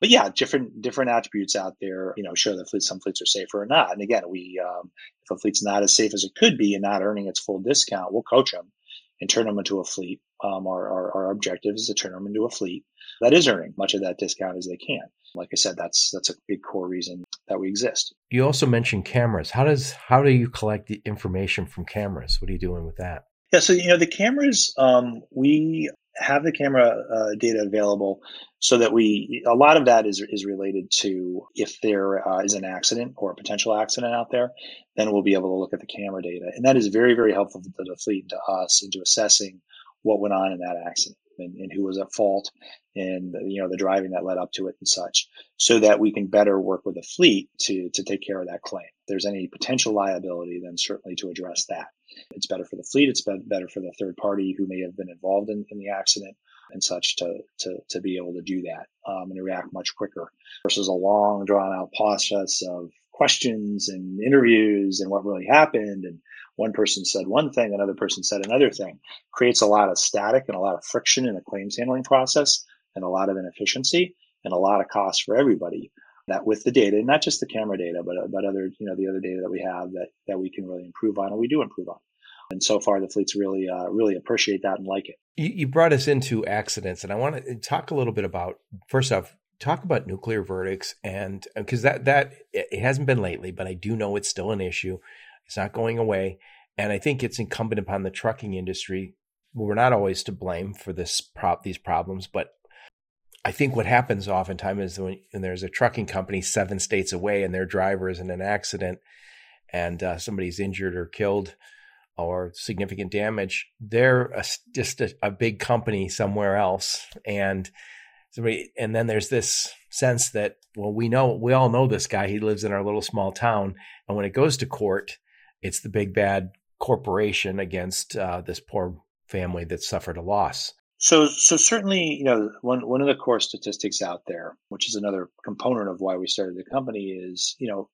But yeah, different different attributes out there, you know, show that fleets some fleets are safer or not. And again, we um, if a fleet's not as safe as it could be and not earning its full discount, we'll coach them and turn them into a fleet. Um, our, our, our objective is to turn them into a fleet that is earning much of that discount as they can. Like I said, that's that's a big core reason that we exist. You also mentioned cameras. How does how do you collect the information from cameras? What are you doing with that? Yeah, so you know the cameras, um, we have the camera uh, data available so that we a lot of that is is related to if there uh, is an accident or a potential accident out there then we'll be able to look at the camera data. And that is very very helpful to the fleet and to us into assessing what went on in that accident and, and who was at fault and you know the driving that led up to it and such so that we can better work with the fleet to to take care of that claim. If there's any potential liability then certainly to address that it's better for the fleet. It's better for the third party who may have been involved in, in the accident and such to, to, to be able to do that um, and react much quicker versus a long drawn out process of questions and interviews and what really happened. And one person said one thing, another person said another thing creates a lot of static and a lot of friction in the claims handling process and a lot of inefficiency and a lot of cost for everybody that with the data, not just the camera data, but, but other, you know, the other data that we have that, that we can really improve on and we do improve on. And so far, the fleets really, uh, really appreciate that and like it. You, brought us into accidents, and I want to talk a little bit about first off, talk about nuclear verdicts, and because that that it hasn't been lately, but I do know it's still an issue. It's not going away, and I think it's incumbent upon the trucking industry. We're not always to blame for this prop these problems, but I think what happens oftentimes is when, when, there's a trucking company seven states away and their driver is in an accident and uh, somebody's injured or killed, or significant damage, they're a, just a, a, big company somewhere else, and somebody, and then there's this sense that well, we know we all know this guy. He lives in our little small town, and when it goes to court, it's the big bad corporation against uh, this poor family that suffered a loss. So, so certainly, you know, one one of the core statistics out there, which is another component of why we started the company, is you know,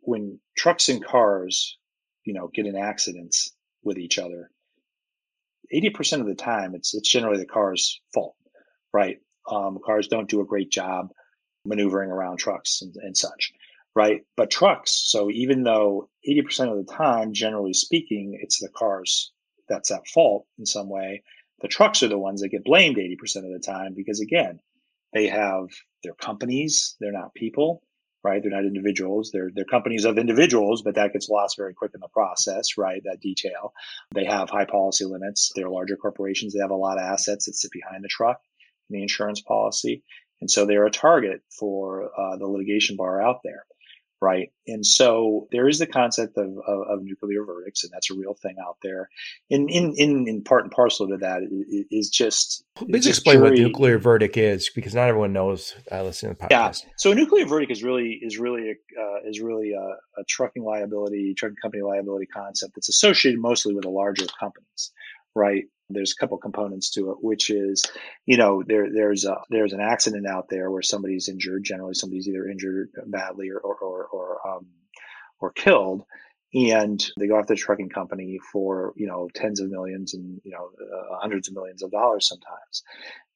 when trucks and cars you know, get in accidents with each other, 80% of the time it's, it's generally the car's fault, right? Um, cars don't do a great job maneuvering around trucks and, and such, right? But trucks, so even though 80% of the time, generally speaking, it's the cars that's at fault in some way, the trucks are the ones that get blamed 80% of the time because again, they have their companies, they're not people right? They're not individuals. They're they're companies of individuals, but that gets lost very quick in the process, right? That detail. They have high policy limits. They're larger corporations. They have a lot of assets that sit behind the truck in the insurance policy, and so they're a target for uh, the litigation bar out there right? And so there is the concept of, of, of, nuclear verdicts, and that's a real thing out there. In in in, in part and parcel to that is just please explain jury. what nuclear verdict is, because not everyone knows. Uh, listening to the podcast. Yeah, so a nuclear verdict is really is really a, uh, is really a, a trucking liability, trucking company liability concept that's associated mostly with the larger companies, right? There's a couple components to it, which is, you know, there there's a there's an accident out there where somebody's injured. Generally, somebody's either injured badly or or or, or, um, or killed, and they go after the trucking company for you know tens of millions and you know uh, hundreds of millions of dollars sometimes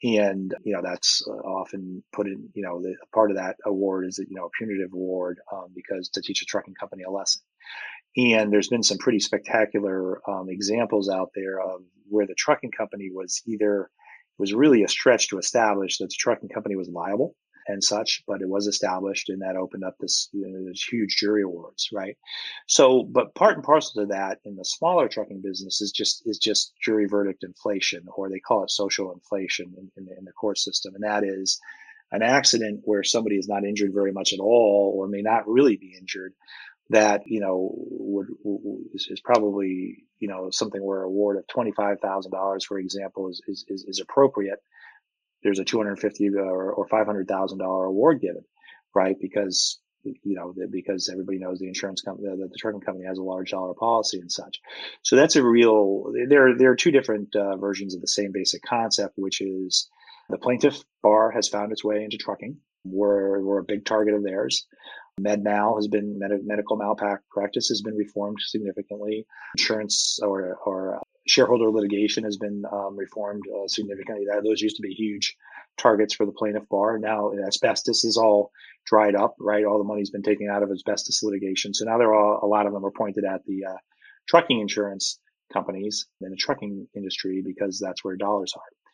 and you know that's uh, often put in you know the part of that award is you know a punitive award um, because to teach a trucking company a lesson and there's been some pretty spectacular um, examples out there of where the trucking company was either it was really a stretch to establish that the trucking company was liable and such, but it was established and that opened up this, you know, this huge jury awards, right? So, but part and parcel to that in the smaller trucking business is just is just jury verdict inflation, or they call it social inflation in, in, the, in the court system, and that is an accident where somebody is not injured very much at all, or may not really be injured, that you know would, would is, probably you know something where a award of twenty five thousand dollars, for example, is, is is appropriate. There's a two hundred fifty or, or five hundred thousand dollar award given, right? Because you know because everybody knows the insurance company, the, the trucking company has a large dollar policy and such. So that's a real. There there are two different uh, versions of the same basic concept, which is the plaintiff bar has found its way into trucking We're, we're a big target of theirs. MedMal has been med- medical malpractice practice has been reformed significantly. Insurance or or shareholder litigation has been um, reformed uh, significantly. That those used to be huge targets for the plaintiff bar. Now asbestos is all dried up, right? All the money's been taken out of asbestos litigation. So now they're all a lot of them are pointed at the uh, trucking insurance companies in the trucking industry because that's where dollars are.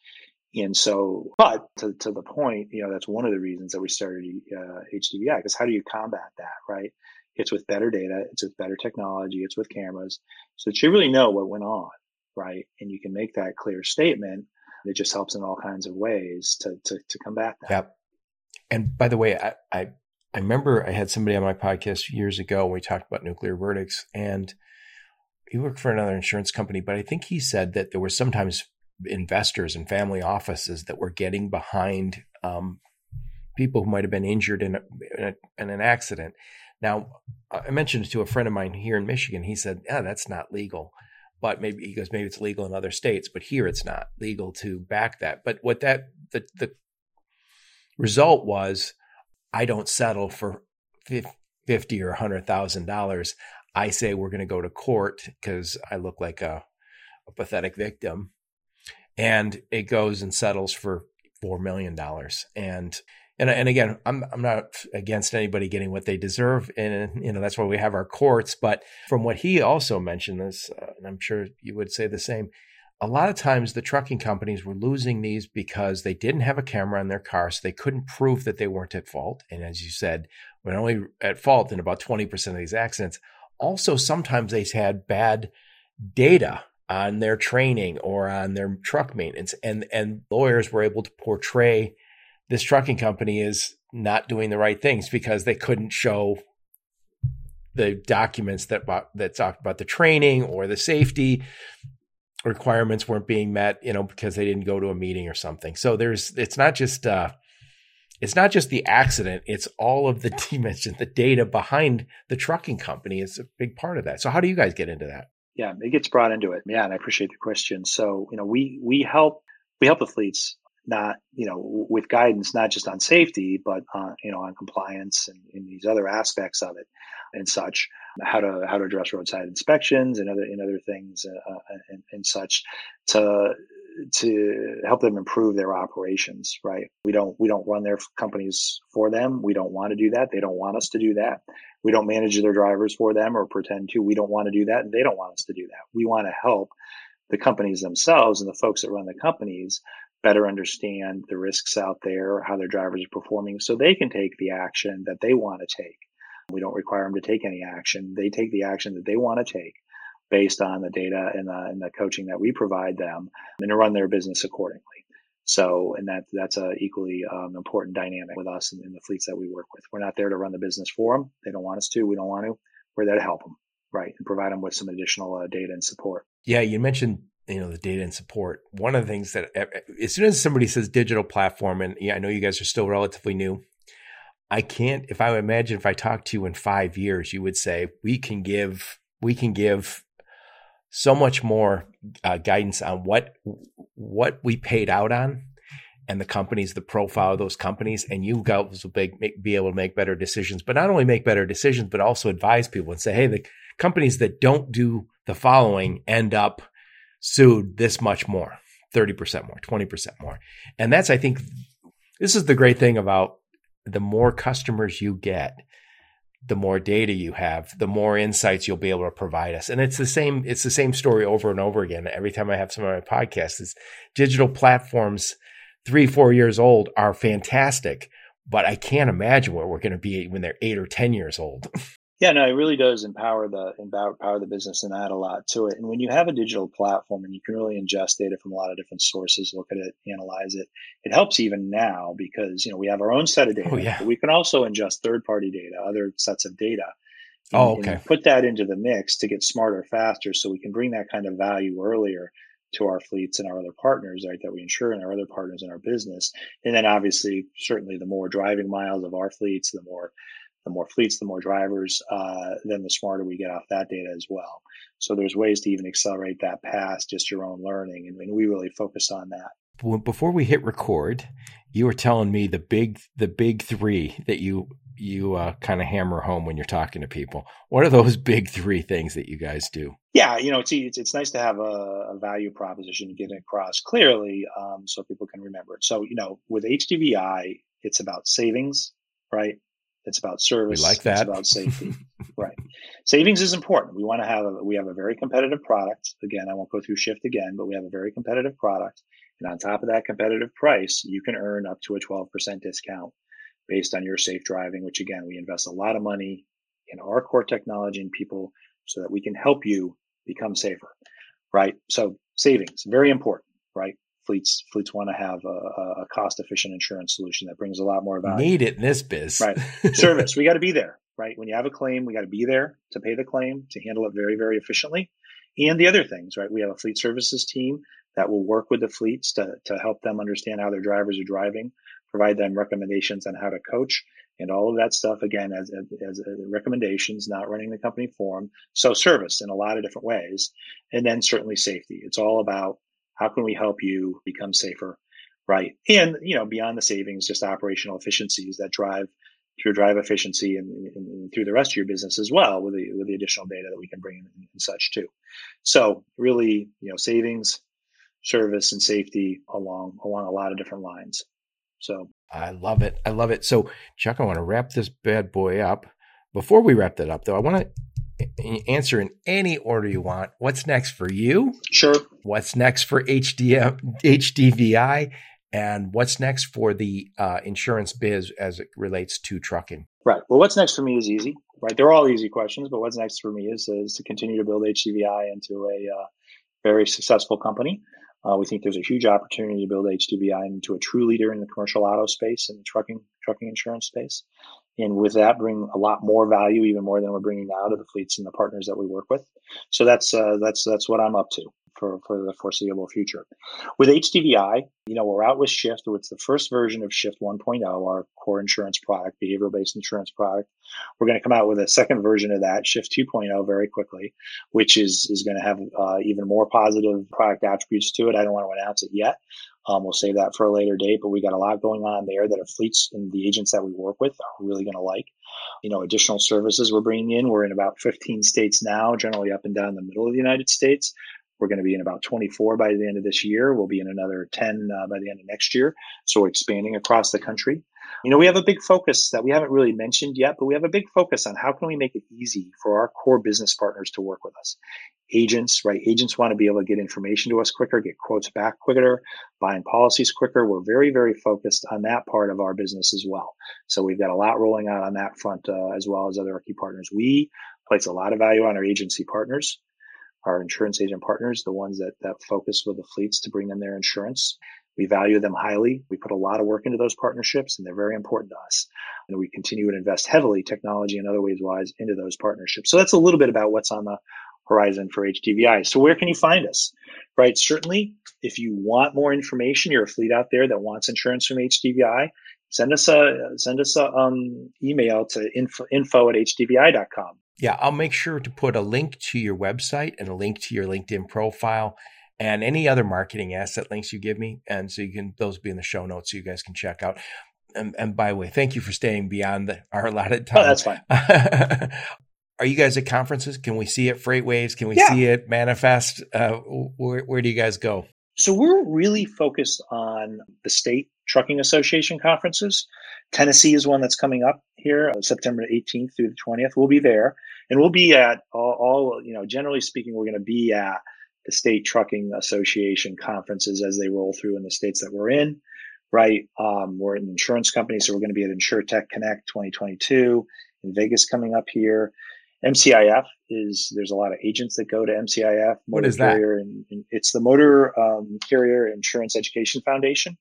And so, but to, to the point, you know, that's one of the reasons that we started uh, HDVI because how do you combat that, right? It's with better data, it's with better technology, it's with cameras, so that you really know what went on, right? And you can make that clear statement. It just helps in all kinds of ways to to, to combat that. Yep. And by the way, I, I I remember I had somebody on my podcast years ago when we talked about nuclear verdicts, and he worked for another insurance company, but I think he said that there were sometimes investors and family offices that were getting behind um, people who might have been injured in, a, in, a, in, an accident. Now, I mentioned to a friend of mine here in Michigan. He said, "Yeah, that's not legal." But maybe he goes, maybe it's legal in other states, but here it's not legal to back that. But what that the the result was, I don't settle for fifty or hundred thousand dollars. I say we're going to go to court because I look like a, a pathetic victim, and it goes and settles for four million dollars. And and and again, I'm I'm not against anybody getting what they deserve, and you know that's why we have our courts. But from what he also mentioned, this, uh, and I'm sure you would say the same. A lot of times, the trucking companies were losing these because they didn't have a camera in their car, so they couldn't prove that they weren't at fault. And as you said, we're only at fault in about 20% of these accidents. Also, sometimes they had bad data on their training or on their truck maintenance. And, and lawyers were able to portray this trucking company is not doing the right things because they couldn't show the documents that that talked about the training or the safety requirements weren't being met, you know, because they didn't go to a meeting or something. So there's it's not just uh it's not just the accident, it's all of the you mentioned the data behind the trucking company is a big part of that. So how do you guys get into that? Yeah, it gets brought into it. Yeah, and I appreciate the question. So, you know, we we help we help the fleets not you know with guidance not just on safety but uh, you know on compliance and, and, these other aspects of it and such how to how to address roadside inspections and other and other things uh, uh and, and such to to help them improve their operations right? We don't we don't run their companies for them. We don't want to do that. They don't want us to do that. We don't manage their drivers for them or pretend to. We don't want to do that. And they don't want us to do that. We want to help the companies themselves and the folks that run the companies better understand the risks out there how their drivers are performing so they can take the action that they want to take. We don't require them to take any action. They take the action that they want to take based on the data and the, and the coaching that we provide them and to run their business accordingly. So, and that that's a equally um, important dynamic with us and, the fleets that we work with. We're not there to run the business for them. They don't want us to. We don't want to. We're there to help them, right, and provide them with some additional uh, data and support. Yeah, you mentioned you know the data and support. One of the things that as soon as somebody says digital platform, and yeah, I know you guys are still relatively new. I can't. If I imagine if I talked to you in five years, you would say we can give we can give so much more uh, guidance on what what we paid out on and the companies, the profile of those companies, and you guys will be, be able to make better decisions. But not only make better decisions, but also advise people and say, hey, the companies that don't do the following end up sued this much more, 30% more, 20% more. And that's, I think, this is the great thing about the more customers you get, the more data you have, the more insights you'll be able to provide us. And it's the same, it's the same story over and over again. Every time I have some of my podcasts is digital platforms, three, four years old are fantastic, but I can't imagine where we're going to be when they're eight or 10 years old. Yeah, no, it really does empower the empower the business and add a lot to it. And when you have a digital platform and you can really ingest data from a lot of different sources, look at it, analyze it, it helps even now because you know we have our own set of oh, data. Oh, yeah. we can also ingest third party data, other sets of data. And, oh, okay. put that into the mix to get smarter faster, so we can bring that kind of value earlier to our fleets and our other partners, right, that we insure and our other partners in our business. And then obviously, certainly the more driving miles of our fleets, the more the more fleets, the more drivers, uh, then the smarter we get off that data as well. So there's ways to even accelerate that past just your own learning. And, and we really focus on that Before we hit record, you were telling me the big the big three that you you uh, kind of hammer home when you're talking to people. What are those big three things that you guys do? Yeah, you know, it's it's, it's nice to have a, a value proposition to get across clearly, um, so people can remember it. So, you know, with HDVI, it's about savings, right? It's about service. We like that. It's about safety, right? Savings is important. We want to have a, we have a very competitive product. Again, I won't go through shift again, but we have a very competitive product, and on top of that competitive price, you can earn up to a 12% discount based on your safe driving, which again, we invest a lot of money in our core technology and people so that we can help you become safer, right? So savings, very important, right? Fleets fleets want to have a, a cost efficient insurance solution that brings a lot more value. Need it in this biz, right? Service, we got to be there, right? When you have a claim, we got to be there to pay the claim to handle it very very efficiently. And the other things, right? We have a fleet services team that will work with the fleets to to help them understand how their drivers are driving, provide them recommendations on how to coach and all of that stuff again as, as, as, recommendations not running the company for them so service in a lot of different ways and then certainly safety it's all about how can we help you become safer right and you know beyond the savings just operational efficiencies that drive through drive efficiency and, and, through the rest of your business as well with the with the additional data that we can bring in and such too so really you know savings service and safety along along a lot of different lines so I love it. I love it. So, Chuck, I want to wrap this bad boy up. Before we wrap that up, though, I want to answer in any order you want. What's next for you? Sure. What's next for HDM, HDVI? And what's next for the uh, insurance biz as it relates to trucking? Right. Well, what's next for me is easy. Right. They're all easy questions, but what's next for me is, is to continue to build HDVI into a uh, very successful company. Uh, we think there's a huge opportunity to build HDVI into a true leader in the commercial auto space and the trucking trucking insurance space, and with that, bring a lot more value, even more than we're bringing now, to the fleets and the partners that we work with. So that's uh, that's that's what I'm up to for, for the foreseeable future. With HDVI, you know, we're out with Shift. It's the first version of Shift 1.0, our core insurance product, behavioral based insurance product. We're going to come out with a second version of that, Shift 2.0, very quickly, which is, is going to have uh, even more positive product attributes to it. I don't want to announce it yet. Um, we'll save that for a later date, but we got a lot going on there that our fleets and the agents that we work with are really going to like. You know, additional services we're bringing in. We're in about 15 states now, generally up and down the middle of the United States. We're going to be in about 24 by the end of this year. We'll be in another 10 uh, by the end of next year. So we're expanding across the country. You know, we have a big focus that we haven't really mentioned yet, but we have a big focus on how can we make it easy for our core business partners to work with us. Agents, right? Agents want to be able to get information to us quicker, get quotes back quicker, buying policies quicker. We're very, very focused on that part of our business as well. So we've got a lot rolling out on that front uh, as well as other key partners. We place a lot of value on our agency partners our insurance agent partners, the ones that, that focus with the fleets to bring them their insurance. We value them highly. We put a lot of work into those partnerships and they're very important to us. And we continue to invest heavily technology and other ways wise into those partnerships. So that's a little bit about what's on the horizon for HDVI. So where can you find us? Right. Certainly, if you want more information, you're a fleet out there that wants insurance from HDVI, send us a send us a um, email to info, info at hdvi.com. Yeah, I'll make sure to put a link to your website and a link to your LinkedIn profile and any other marketing asset links you give me. And so you can, those be in the show notes so you guys can check out. And, and by the way, thank you for staying beyond the, our allotted time. Oh, that's fine. Are you guys at conferences? Can we see it FreightWaves? Can we yeah. see it manifest? Uh, where, where do you guys go? So we're really focused on the state trucking association conferences. Tennessee is one that's coming up here, uh, September 18th through the 20th. We'll be there, and we'll be at all, all you know. Generally speaking, we're going to be at state trucking association conferences as they roll through in the states that we're in. Right, um, we're an insurance company, so we're going to be at InsurTech Connect 2022 in Vegas coming up here. MCIF is there's a lot of agents that go to MCIF. What is that? And, and it's the Motor um, Carrier Insurance Education Foundation.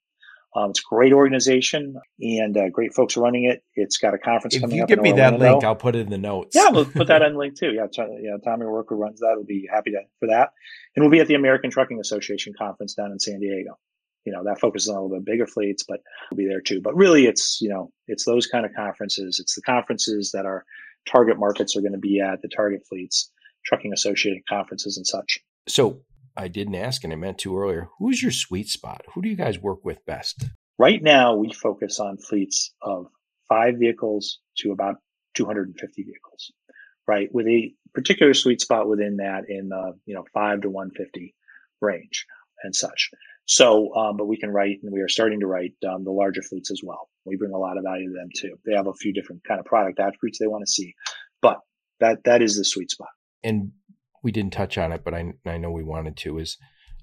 Um, it's a great organization and uh, great folks running it. It's got a conference if coming you give me that link, I'll put it in the notes. Yeah, we'll put that on the link too. Yeah, yeah, Tommy Worker runs that. We'll be happy to for that. And we'll be at the American Trucking Association conference down in San Diego. You know, that focuses on a little bit bigger fleets, but we'll be there too. But really, it's you know, it's those kind of conferences. It's the conferences that our target markets are going to be at, the target fleets, trucking associated conferences and such. So I didn't ask and I meant to earlier. Who's your sweet spot? Who do you guys work with best? Right now, we focus on fleets of five vehicles to about 250 vehicles, right? With a particular sweet spot within that in the, you know, five to 150 range and such. So, um, but we can write and we are starting to write um, the larger fleets as well. We bring a lot of value to them too. They have a few different kind of product attributes they want to see, but that, that is the sweet spot. And we didn't touch on it, but I, I know we wanted to is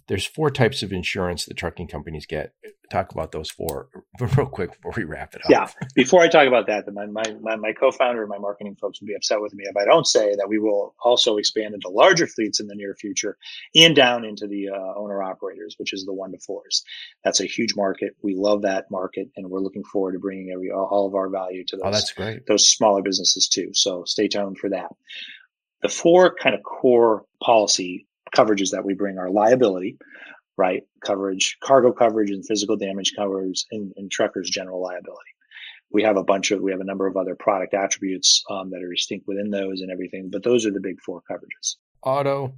there's four types of insurance that trucking companies get talk about those four real quick before we wrap it up. Yeah. Before I talk about that, my, my, my, my co-founder and my marketing folks will be upset with me if I don't say that we will also expand into larger fleets in the near future and down into the uh, owner operators, which is the one to fours. That's a huge market. We love that market and we're looking forward to bringing every, all of our value to those, Oh, those, that's great. those smaller businesses too. So stay tuned for that. The four kind of core policy coverages that we bring are liability, right? Coverage, cargo coverage, and physical damage covers, and, and truckers' general liability. We have a bunch of, we have a number of other product attributes um, that are distinct within those and everything, but those are the big four coverages. Auto,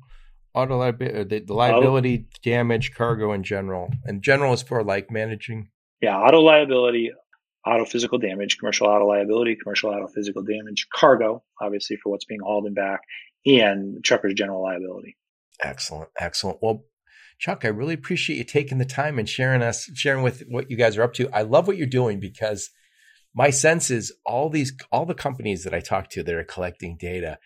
auto liability, the, the liability, damage, cargo in general. And general is for like managing. Yeah, auto liability, auto physical damage, commercial auto liability, commercial auto physical damage, cargo, obviously for what's being hauled and back, and truckers' general liability. Excellent, excellent. Well, Chuck, I really appreciate you taking the time and sharing us, sharing with what you guys are up to. I love what you're doing because my sense is all these, all the companies that I talk to that are collecting data,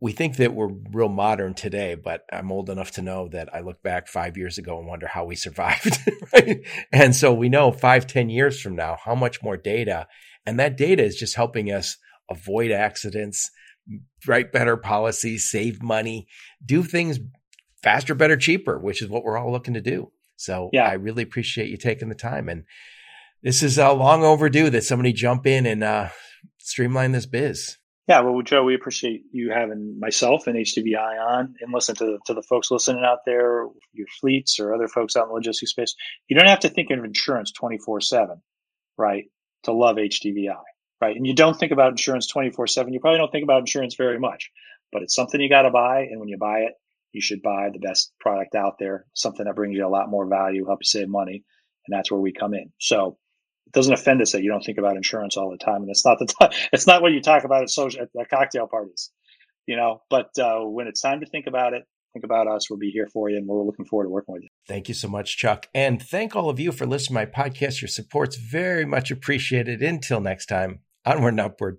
we think that we're real modern today, but I'm old enough to know that I look back five years ago and wonder how we survived. Right? And so we know five, ten years from now, how much more data, and that data is just helping us avoid accidents, write better policies, save money, do things faster, better, cheaper, which is what we're all looking to do. So Yeah. I really appreciate you taking the time. And this is uh, long overdue that somebody jump in and uh, streamline this biz. Yeah, well, Joe, we appreciate you having myself and HDVI on, and listen to to the folks listening out there, your fleets or other folks out in the logistics space. You don't have to think of insurance twenty four seven, right? To love HDVI, right? And you don't think about insurance twenty four seven. You probably don't think about insurance very much, but it's something you got to buy, and when you buy it, you should buy the best product out there, something that brings you a lot more value, help you save money, and that's where we come in. So it doesn't offend us that you don't think about insurance all the time, and it's not the time, it's not what you talk about at social at, at cocktail parties, you know. But uh, when it's time to think about it, think about us. We'll be here for you, and we're looking forward to working with you. Thank you so much, Chuck. And thank all of you for listening to my podcast. Your support's very much appreciated. Until next time, onward and upward.